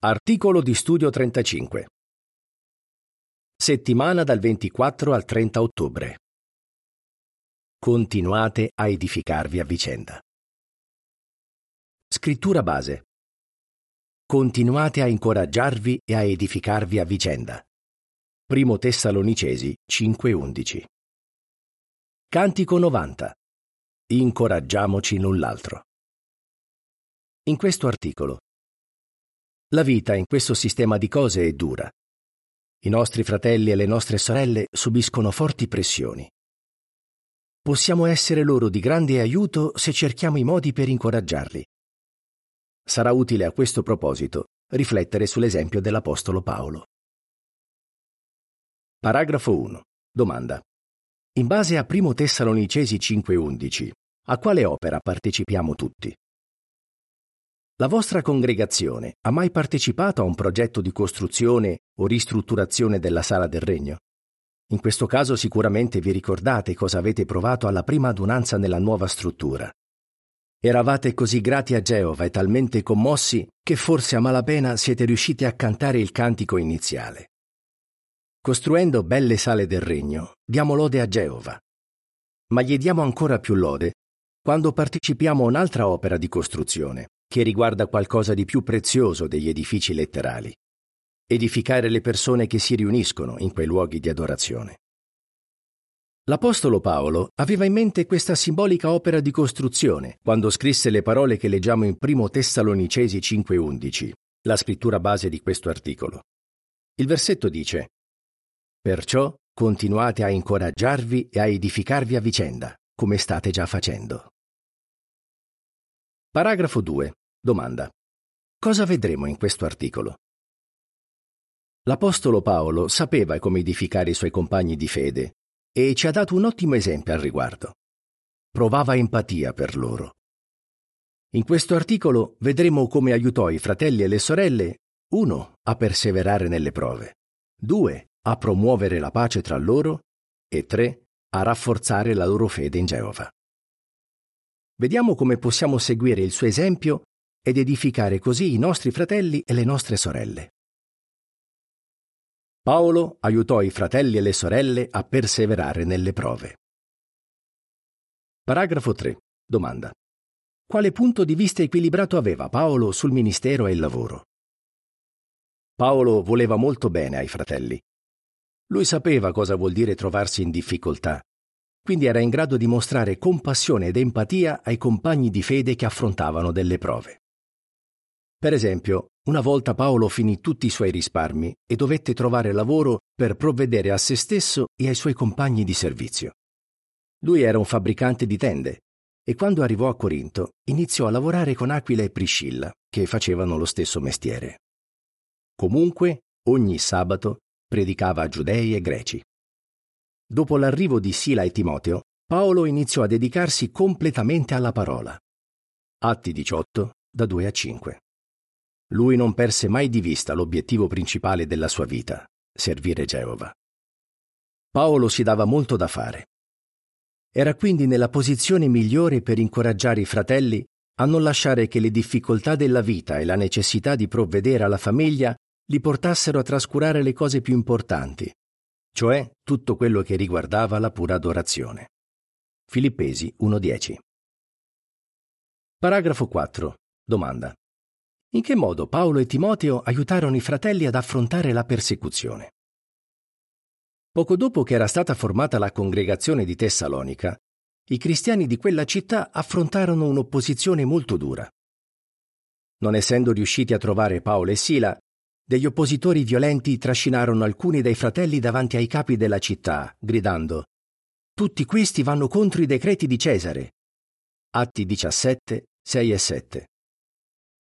Articolo di studio 35. Settimana dal 24 al 30 ottobre. Continuate a edificarvi a vicenda. Scrittura base. Continuate a incoraggiarvi e a edificarvi a vicenda. Primo Tessalonicesi 5:11. Cantico 90. Incoraggiamoci l'un l'altro. In questo articolo la vita in questo sistema di cose è dura. I nostri fratelli e le nostre sorelle subiscono forti pressioni. Possiamo essere loro di grande aiuto se cerchiamo i modi per incoraggiarli. Sarà utile a questo proposito riflettere sull'esempio dell'Apostolo Paolo. Paragrafo 1. Domanda. In base a 1 Tessalonicesi 5:11, a quale opera partecipiamo tutti? La vostra congregazione ha mai partecipato a un progetto di costruzione o ristrutturazione della sala del regno? In questo caso sicuramente vi ricordate cosa avete provato alla prima adunanza nella nuova struttura. Eravate così grati a Geova e talmente commossi che forse a malapena siete riusciti a cantare il cantico iniziale. Costruendo belle sale del regno, diamo lode a Geova. Ma gli diamo ancora più lode quando partecipiamo a un'altra opera di costruzione, che riguarda qualcosa di più prezioso degli edifici letterali, edificare le persone che si riuniscono in quei luoghi di adorazione. L'Apostolo Paolo aveva in mente questa simbolica opera di costruzione quando scrisse le parole che leggiamo in 1 Tessalonicesi 5:11, la scrittura base di questo articolo. Il versetto dice: Perciò continuate a incoraggiarvi e a edificarvi a vicenda, come state già facendo. Paragrafo 2. Domanda. Cosa vedremo in questo articolo? L'Apostolo Paolo sapeva come edificare i suoi compagni di fede e ci ha dato un ottimo esempio al riguardo. Provava empatia per loro. In questo articolo vedremo come aiutò i fratelli e le sorelle 1. a perseverare nelle prove, 2. a promuovere la pace tra loro e 3. a rafforzare la loro fede in Geova. Vediamo come possiamo seguire il suo esempio ed edificare così i nostri fratelli e le nostre sorelle. Paolo aiutò i fratelli e le sorelle a perseverare nelle prove. Paragrafo 3. Domanda. Quale punto di vista equilibrato aveva Paolo sul ministero e il lavoro? Paolo voleva molto bene ai fratelli. Lui sapeva cosa vuol dire trovarsi in difficoltà quindi era in grado di mostrare compassione ed empatia ai compagni di fede che affrontavano delle prove. Per esempio, una volta Paolo finì tutti i suoi risparmi e dovette trovare lavoro per provvedere a se stesso e ai suoi compagni di servizio. Lui era un fabbricante di tende e quando arrivò a Corinto iniziò a lavorare con Aquila e Priscilla, che facevano lo stesso mestiere. Comunque, ogni sabato predicava a giudei e greci. Dopo l'arrivo di Sila e Timoteo, Paolo iniziò a dedicarsi completamente alla parola. Atti 18, da 2 a 5. Lui non perse mai di vista l'obiettivo principale della sua vita, servire Geova. Paolo si dava molto da fare. Era quindi nella posizione migliore per incoraggiare i fratelli a non lasciare che le difficoltà della vita e la necessità di provvedere alla famiglia li portassero a trascurare le cose più importanti, cioè tutto quello che riguardava la pura adorazione. Filippesi 1.10. Paragrafo 4. Domanda. In che modo Paolo e Timoteo aiutarono i fratelli ad affrontare la persecuzione? Poco dopo che era stata formata la congregazione di Tessalonica, i cristiani di quella città affrontarono un'opposizione molto dura. Non essendo riusciti a trovare Paolo e Sila, degli oppositori violenti trascinarono alcuni dei fratelli davanti ai capi della città, gridando Tutti questi vanno contro i decreti di Cesare. Atti 17, 6 e 7.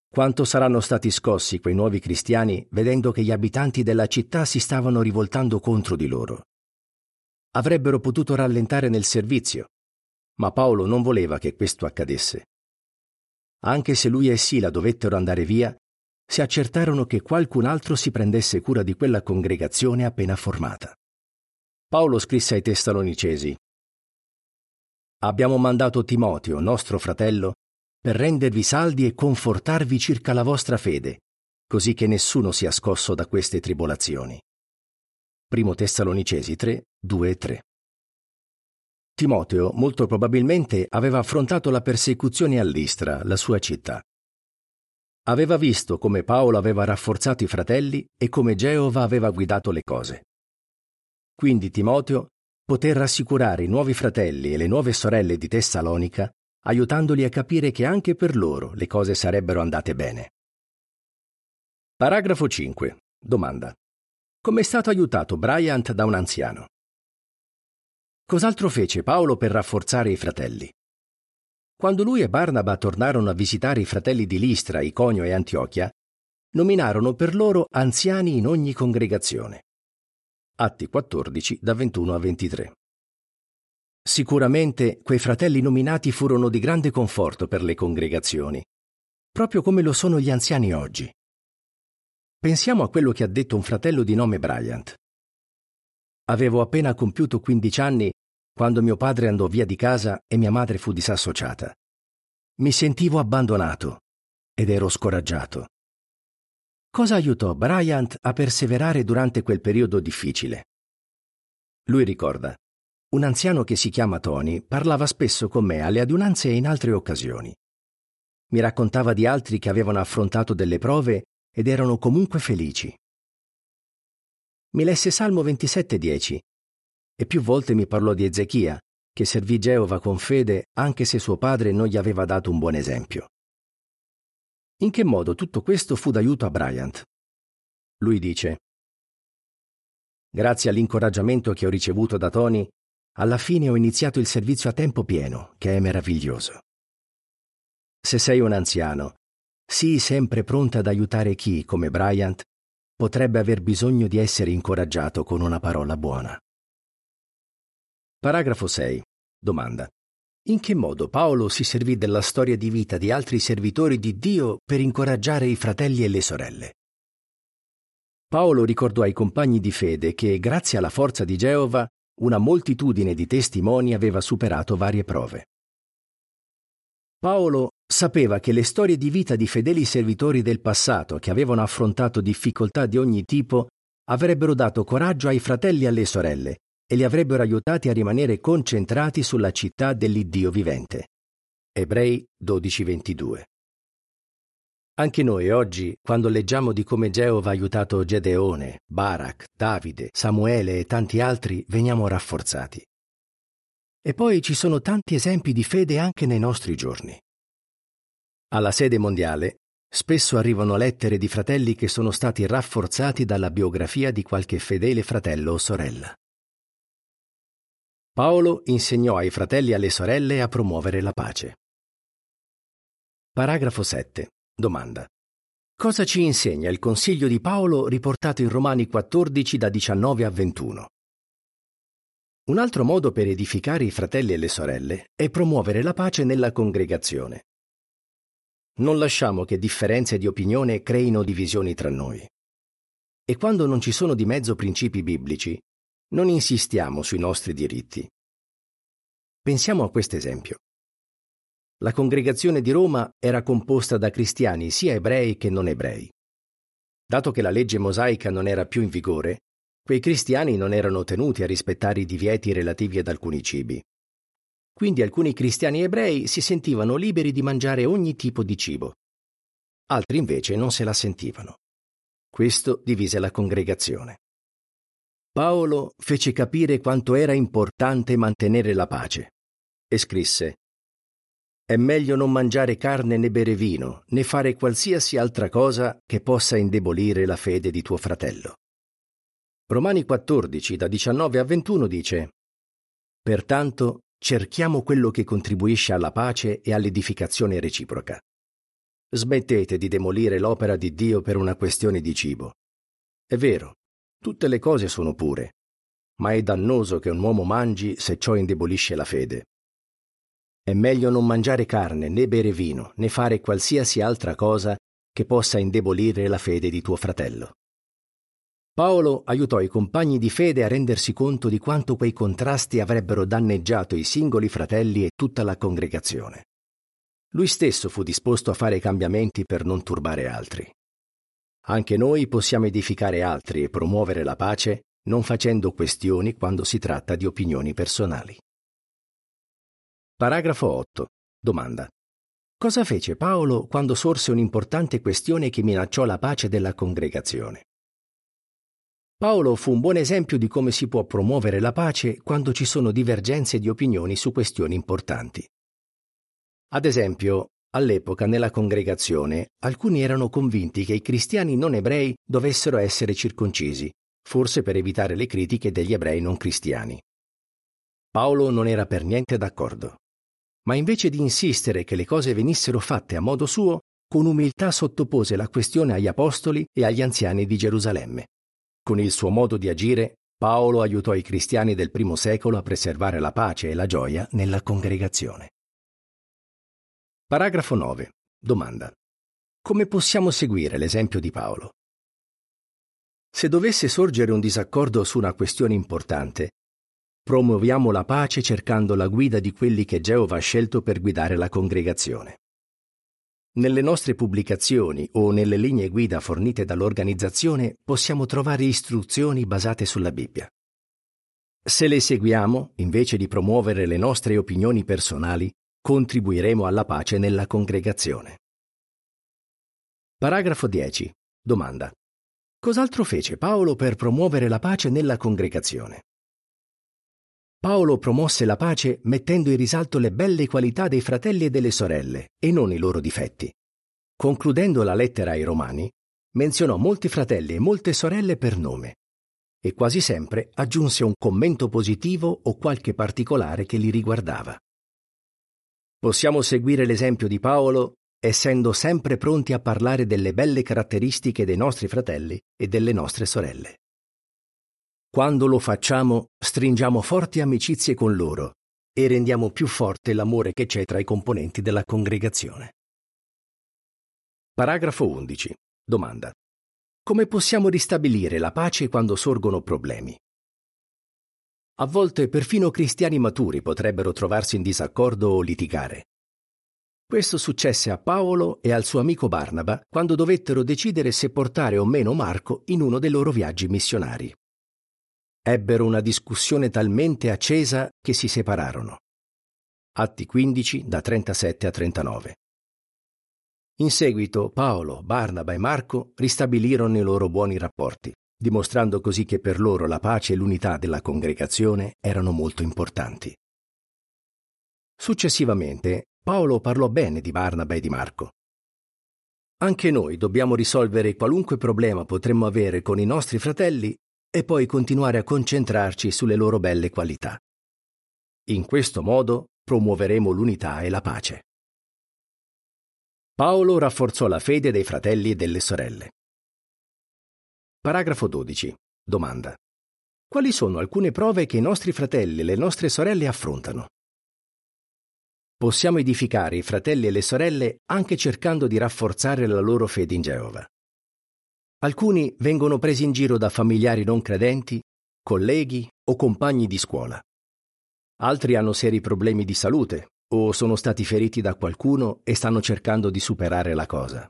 Quanto saranno stati scossi quei nuovi cristiani vedendo che gli abitanti della città si stavano rivoltando contro di loro. Avrebbero potuto rallentare nel servizio, ma Paolo non voleva che questo accadesse. Anche se lui e Sila dovettero andare via, si accertarono che qualcun altro si prendesse cura di quella congregazione appena formata. Paolo scrisse ai Tessalonicesi Abbiamo mandato Timoteo, nostro fratello, per rendervi saldi e confortarvi circa la vostra fede, così che nessuno sia scosso da queste tribolazioni. Primo Tessalonicesi 3, 2 e 3. Timoteo molto probabilmente aveva affrontato la persecuzione all'Istra, la sua città. Aveva visto come Paolo aveva rafforzato i fratelli e come Geova aveva guidato le cose. Quindi Timoteo poté rassicurare i nuovi fratelli e le nuove sorelle di Tessalonica, aiutandoli a capire che anche per loro le cose sarebbero andate bene. Paragrafo 5. Domanda. Come è stato aiutato Bryant da un anziano? Cos'altro fece Paolo per rafforzare i fratelli? Quando lui e Barnaba tornarono a visitare i fratelli di Listra, Iconio e Antiochia, nominarono per loro anziani in ogni congregazione. Atti 14 da 21 a 23. Sicuramente quei fratelli nominati furono di grande conforto per le congregazioni, proprio come lo sono gli anziani oggi. Pensiamo a quello che ha detto un fratello di nome Bryant. Avevo appena compiuto 15 anni quando mio padre andò via di casa e mia madre fu disassociata. Mi sentivo abbandonato ed ero scoraggiato. Cosa aiutò Bryant a perseverare durante quel periodo difficile? Lui ricorda, un anziano che si chiama Tony parlava spesso con me alle adunanze e in altre occasioni. Mi raccontava di altri che avevano affrontato delle prove ed erano comunque felici. Mi lesse Salmo 27,10 e più volte mi parlò di Ezechia, che servì Geova con fede anche se suo padre non gli aveva dato un buon esempio. In che modo tutto questo fu d'aiuto a Bryant? Lui dice, Grazie all'incoraggiamento che ho ricevuto da Tony, alla fine ho iniziato il servizio a tempo pieno, che è meraviglioso. Se sei un anziano, sii sempre pronta ad aiutare chi, come Bryant, potrebbe aver bisogno di essere incoraggiato con una parola buona. Paragrafo 6. Domanda. In che modo Paolo si servì della storia di vita di altri servitori di Dio per incoraggiare i fratelli e le sorelle? Paolo ricordò ai compagni di fede che, grazie alla forza di Geova, una moltitudine di testimoni aveva superato varie prove. Paolo sapeva che le storie di vita di fedeli servitori del passato che avevano affrontato difficoltà di ogni tipo avrebbero dato coraggio ai fratelli e alle sorelle e li avrebbero aiutati a rimanere concentrati sulla città dell'Iddio vivente. Ebrei 12:22. Anche noi oggi, quando leggiamo di come Geova ha aiutato Gedeone, Barak, Davide, Samuele e tanti altri, veniamo rafforzati. E poi ci sono tanti esempi di fede anche nei nostri giorni. Alla sede mondiale spesso arrivano lettere di fratelli che sono stati rafforzati dalla biografia di qualche fedele fratello o sorella. Paolo insegnò ai fratelli e alle sorelle a promuovere la pace. Paragrafo 7. Domanda. Cosa ci insegna il consiglio di Paolo riportato in Romani 14 da 19 a 21? Un altro modo per edificare i fratelli e le sorelle è promuovere la pace nella congregazione. Non lasciamo che differenze di opinione creino divisioni tra noi. E quando non ci sono di mezzo principi biblici, non insistiamo sui nostri diritti. Pensiamo a questo esempio. La congregazione di Roma era composta da cristiani sia ebrei che non ebrei. Dato che la legge mosaica non era più in vigore, quei cristiani non erano tenuti a rispettare i divieti relativi ad alcuni cibi. Quindi alcuni cristiani ebrei si sentivano liberi di mangiare ogni tipo di cibo. Altri invece non se la sentivano. Questo divise la congregazione. Paolo fece capire quanto era importante mantenere la pace e scrisse È meglio non mangiare carne né bere vino, né fare qualsiasi altra cosa che possa indebolire la fede di tuo fratello. Romani 14, da 19 a 21 dice Pertanto cerchiamo quello che contribuisce alla pace e all'edificazione reciproca. Smettete di demolire l'opera di Dio per una questione di cibo. È vero, Tutte le cose sono pure, ma è dannoso che un uomo mangi se ciò indebolisce la fede. È meglio non mangiare carne, né bere vino, né fare qualsiasi altra cosa che possa indebolire la fede di tuo fratello. Paolo aiutò i compagni di fede a rendersi conto di quanto quei contrasti avrebbero danneggiato i singoli fratelli e tutta la congregazione. Lui stesso fu disposto a fare cambiamenti per non turbare altri. Anche noi possiamo edificare altri e promuovere la pace non facendo questioni quando si tratta di opinioni personali. Paragrafo 8. Domanda. Cosa fece Paolo quando sorse un'importante questione che minacciò la pace della congregazione? Paolo fu un buon esempio di come si può promuovere la pace quando ci sono divergenze di opinioni su questioni importanti. Ad esempio, all'epoca nella congregazione alcuni erano convinti che i cristiani non ebrei dovessero essere circoncisi, forse per evitare le critiche degli ebrei non cristiani. Paolo non era per niente d'accordo ma invece di insistere che le cose venissero fatte a modo suo, con umiltà sottopose la questione agli apostoli e agli anziani di Gerusalemme. Con il suo modo di agire, Paolo aiutò i cristiani del primo secolo a preservare la pace e la gioia nella congregazione. Paragrafo 9. Domanda. Come possiamo seguire l'esempio di Paolo? Se dovesse sorgere un disaccordo su una questione importante, Promuoviamo la pace cercando la guida di quelli che Geova ha scelto per guidare la congregazione. Nelle nostre pubblicazioni o nelle linee guida fornite dall'organizzazione possiamo trovare istruzioni basate sulla Bibbia. Se le seguiamo, invece di promuovere le nostre opinioni personali, contribuiremo alla pace nella congregazione. Paragrafo 10. Domanda. Cos'altro fece Paolo per promuovere la pace nella congregazione? Paolo promosse la pace mettendo in risalto le belle qualità dei fratelli e delle sorelle e non i loro difetti. Concludendo la lettera ai Romani, menzionò molti fratelli e molte sorelle per nome e quasi sempre aggiunse un commento positivo o qualche particolare che li riguardava. Possiamo seguire l'esempio di Paolo essendo sempre pronti a parlare delle belle caratteristiche dei nostri fratelli e delle nostre sorelle. Quando lo facciamo, stringiamo forti amicizie con loro e rendiamo più forte l'amore che c'è tra i componenti della congregazione. Paragrafo 11. Domanda. Come possiamo ristabilire la pace quando sorgono problemi? A volte perfino cristiani maturi potrebbero trovarsi in disaccordo o litigare. Questo successe a Paolo e al suo amico Barnaba quando dovettero decidere se portare o meno Marco in uno dei loro viaggi missionari ebbero una discussione talmente accesa che si separarono. Atti 15 da 37 a 39. In seguito Paolo, Barnaba e Marco ristabilirono i loro buoni rapporti, dimostrando così che per loro la pace e l'unità della congregazione erano molto importanti. Successivamente Paolo parlò bene di Barnaba e di Marco. Anche noi dobbiamo risolvere qualunque problema potremmo avere con i nostri fratelli e poi continuare a concentrarci sulle loro belle qualità. In questo modo promuoveremo l'unità e la pace. Paolo rafforzò la fede dei fratelli e delle sorelle. Paragrafo 12. Domanda. Quali sono alcune prove che i nostri fratelli e le nostre sorelle affrontano? Possiamo edificare i fratelli e le sorelle anche cercando di rafforzare la loro fede in Geova. Alcuni vengono presi in giro da familiari non credenti, colleghi o compagni di scuola. Altri hanno seri problemi di salute o sono stati feriti da qualcuno e stanno cercando di superare la cosa.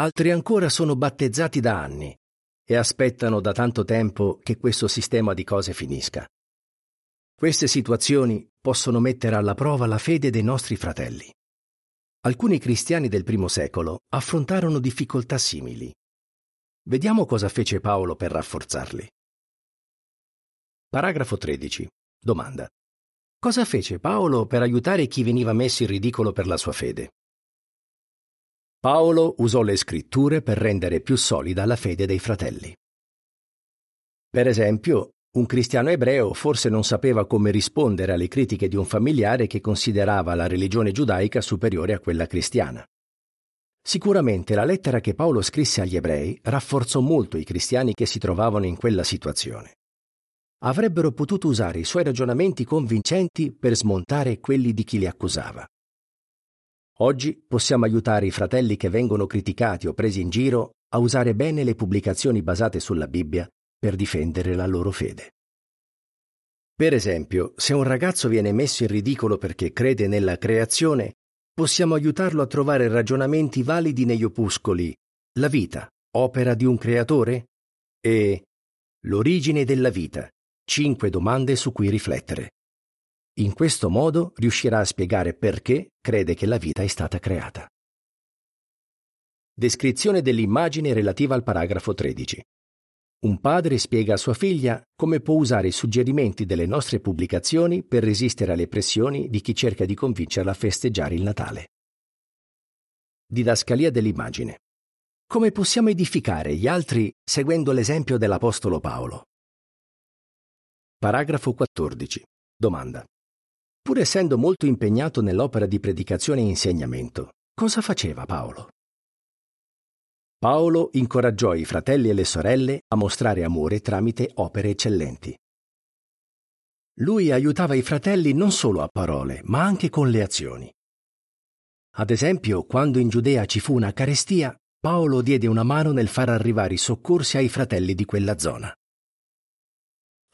Altri ancora sono battezzati da anni e aspettano da tanto tempo che questo sistema di cose finisca. Queste situazioni possono mettere alla prova la fede dei nostri fratelli. Alcuni cristiani del primo secolo affrontarono difficoltà simili Vediamo cosa fece Paolo per rafforzarli. Paragrafo 13. Domanda. Cosa fece Paolo per aiutare chi veniva messo in ridicolo per la sua fede? Paolo usò le scritture per rendere più solida la fede dei fratelli. Per esempio, un cristiano ebreo forse non sapeva come rispondere alle critiche di un familiare che considerava la religione giudaica superiore a quella cristiana. Sicuramente la lettera che Paolo scrisse agli ebrei rafforzò molto i cristiani che si trovavano in quella situazione. Avrebbero potuto usare i suoi ragionamenti convincenti per smontare quelli di chi li accusava. Oggi possiamo aiutare i fratelli che vengono criticati o presi in giro a usare bene le pubblicazioni basate sulla Bibbia per difendere la loro fede. Per esempio, se un ragazzo viene messo in ridicolo perché crede nella creazione, possiamo aiutarlo a trovare ragionamenti validi negli opuscoli La vita, opera di un creatore? E L'origine della vita. Cinque domande su cui riflettere. In questo modo riuscirà a spiegare perché crede che la vita è stata creata. Descrizione dell'immagine relativa al paragrafo 13. Un padre spiega a sua figlia come può usare i suggerimenti delle nostre pubblicazioni per resistere alle pressioni di chi cerca di convincerla a festeggiare il Natale. Didascalia dell'immagine. Come possiamo edificare gli altri seguendo l'esempio dell'Apostolo Paolo? Paragrafo 14. Domanda. Pur essendo molto impegnato nell'opera di predicazione e insegnamento, cosa faceva Paolo? Paolo incoraggiò i fratelli e le sorelle a mostrare amore tramite opere eccellenti. Lui aiutava i fratelli non solo a parole, ma anche con le azioni. Ad esempio, quando in Giudea ci fu una carestia, Paolo diede una mano nel far arrivare i soccorsi ai fratelli di quella zona.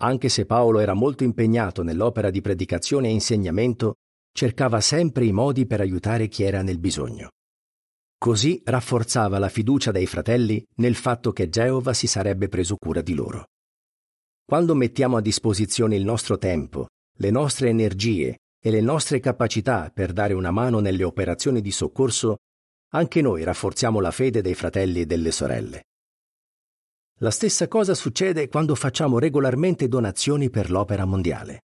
Anche se Paolo era molto impegnato nell'opera di predicazione e insegnamento, cercava sempre i modi per aiutare chi era nel bisogno. Così rafforzava la fiducia dei fratelli nel fatto che Geova si sarebbe preso cura di loro. Quando mettiamo a disposizione il nostro tempo, le nostre energie e le nostre capacità per dare una mano nelle operazioni di soccorso, anche noi rafforziamo la fede dei fratelli e delle sorelle. La stessa cosa succede quando facciamo regolarmente donazioni per l'opera mondiale.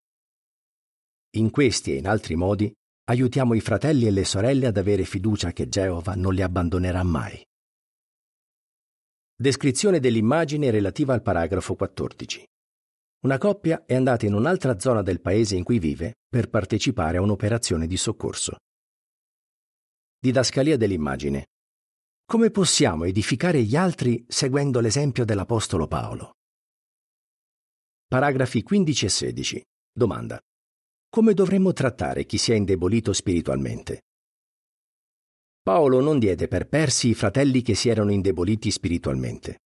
In questi e in altri modi aiutiamo i fratelli e le sorelle ad avere fiducia che Geova non li abbandonerà mai. Descrizione dell'immagine relativa al paragrafo 14. Una coppia è andata in un'altra zona del paese in cui vive per partecipare a un'operazione di soccorso. Didascalia dell'immagine. Come possiamo edificare gli altri seguendo l'esempio dell'Apostolo Paolo? Paragrafi 15 e 16. Domanda. Come dovremmo trattare chi si è indebolito spiritualmente? Paolo non diede per persi i fratelli che si erano indeboliti spiritualmente.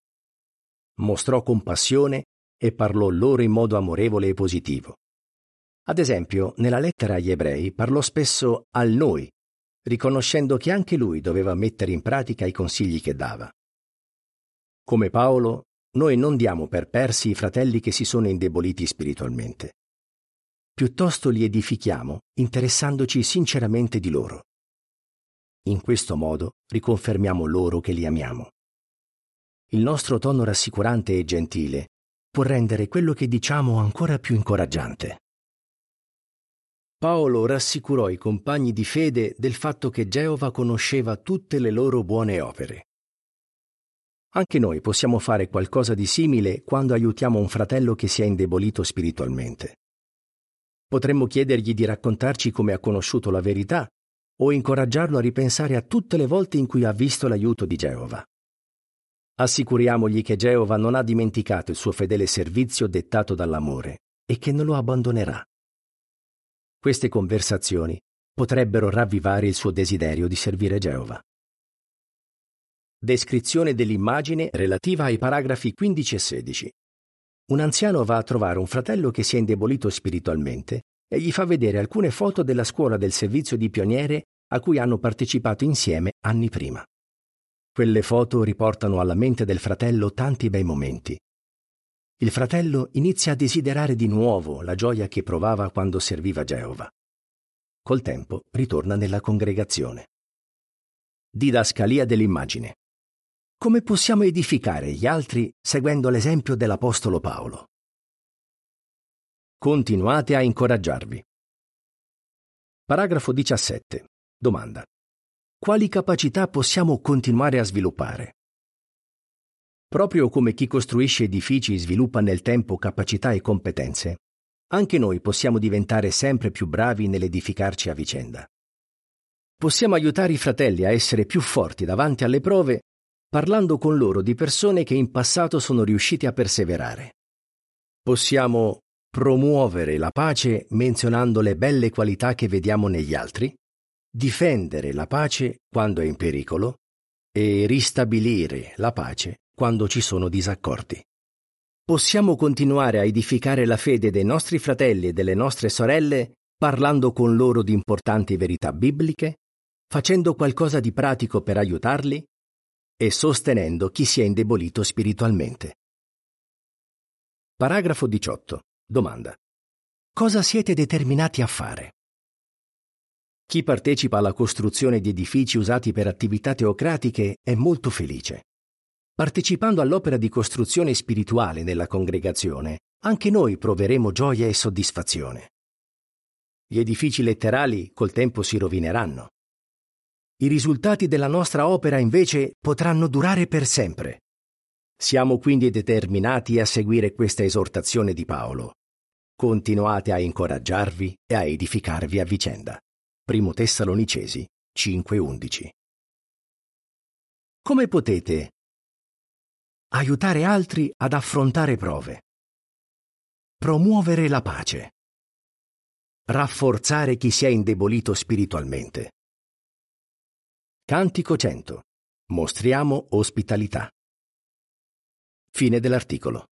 Mostrò compassione e parlò loro in modo amorevole e positivo. Ad esempio, nella lettera agli ebrei parlò spesso al noi riconoscendo che anche lui doveva mettere in pratica i consigli che dava. Come Paolo, noi non diamo per persi i fratelli che si sono indeboliti spiritualmente. Piuttosto li edifichiamo interessandoci sinceramente di loro. In questo modo riconfermiamo loro che li amiamo. Il nostro tono rassicurante e gentile può rendere quello che diciamo ancora più incoraggiante. Paolo rassicurò i compagni di fede del fatto che Geova conosceva tutte le loro buone opere. Anche noi possiamo fare qualcosa di simile quando aiutiamo un fratello che si è indebolito spiritualmente. Potremmo chiedergli di raccontarci come ha conosciuto la verità o incoraggiarlo a ripensare a tutte le volte in cui ha visto l'aiuto di Geova. Assicuriamogli che Geova non ha dimenticato il suo fedele servizio dettato dall'amore e che non lo abbandonerà. Queste conversazioni potrebbero ravvivare il suo desiderio di servire Geova. Descrizione dell'immagine relativa ai paragrafi 15 e 16. Un anziano va a trovare un fratello che si è indebolito spiritualmente e gli fa vedere alcune foto della scuola del servizio di pioniere a cui hanno partecipato insieme anni prima. Quelle foto riportano alla mente del fratello tanti bei momenti, il fratello inizia a desiderare di nuovo la gioia che provava quando serviva Geova. Col tempo ritorna nella congregazione. Didascalia dell'immagine. Come possiamo edificare gli altri seguendo l'esempio dell'Apostolo Paolo? Continuate a incoraggiarvi. Paragrafo 17. Domanda. Quali capacità possiamo continuare a sviluppare? Proprio come chi costruisce edifici sviluppa nel tempo capacità e competenze, anche noi possiamo diventare sempre più bravi nell'edificarci a vicenda. Possiamo aiutare i fratelli a essere più forti davanti alle prove parlando con loro di persone che in passato sono riusciti a perseverare. Possiamo promuovere la pace menzionando le belle qualità che vediamo negli altri, difendere la pace quando è in pericolo e ristabilire la pace quando ci sono disaccordi. Possiamo continuare a edificare la fede dei nostri fratelli e delle nostre sorelle parlando con loro di importanti verità bibliche, facendo qualcosa di pratico per aiutarli, e sostenendo chi si è indebolito spiritualmente. Paragrafo 18. Domanda. Cosa siete determinati a fare? Chi partecipa alla costruzione di edifici usati per attività teocratiche è molto felice. Partecipando all'opera di costruzione spirituale nella congregazione, anche noi proveremo gioia e soddisfazione. Gli edifici letterali col tempo si rovineranno. I risultati della nostra opera invece potranno durare per sempre. Siamo quindi determinati a seguire questa esortazione di Paolo. Continuate a incoraggiarvi e a edificarvi a vicenda. Primo Tessalonicesi 5:11. Come potete aiutare altri ad affrontare prove? Promuovere la pace. Rafforzare chi si è indebolito spiritualmente. Cantico 100. Mostriamo ospitalità. Fine dell'articolo.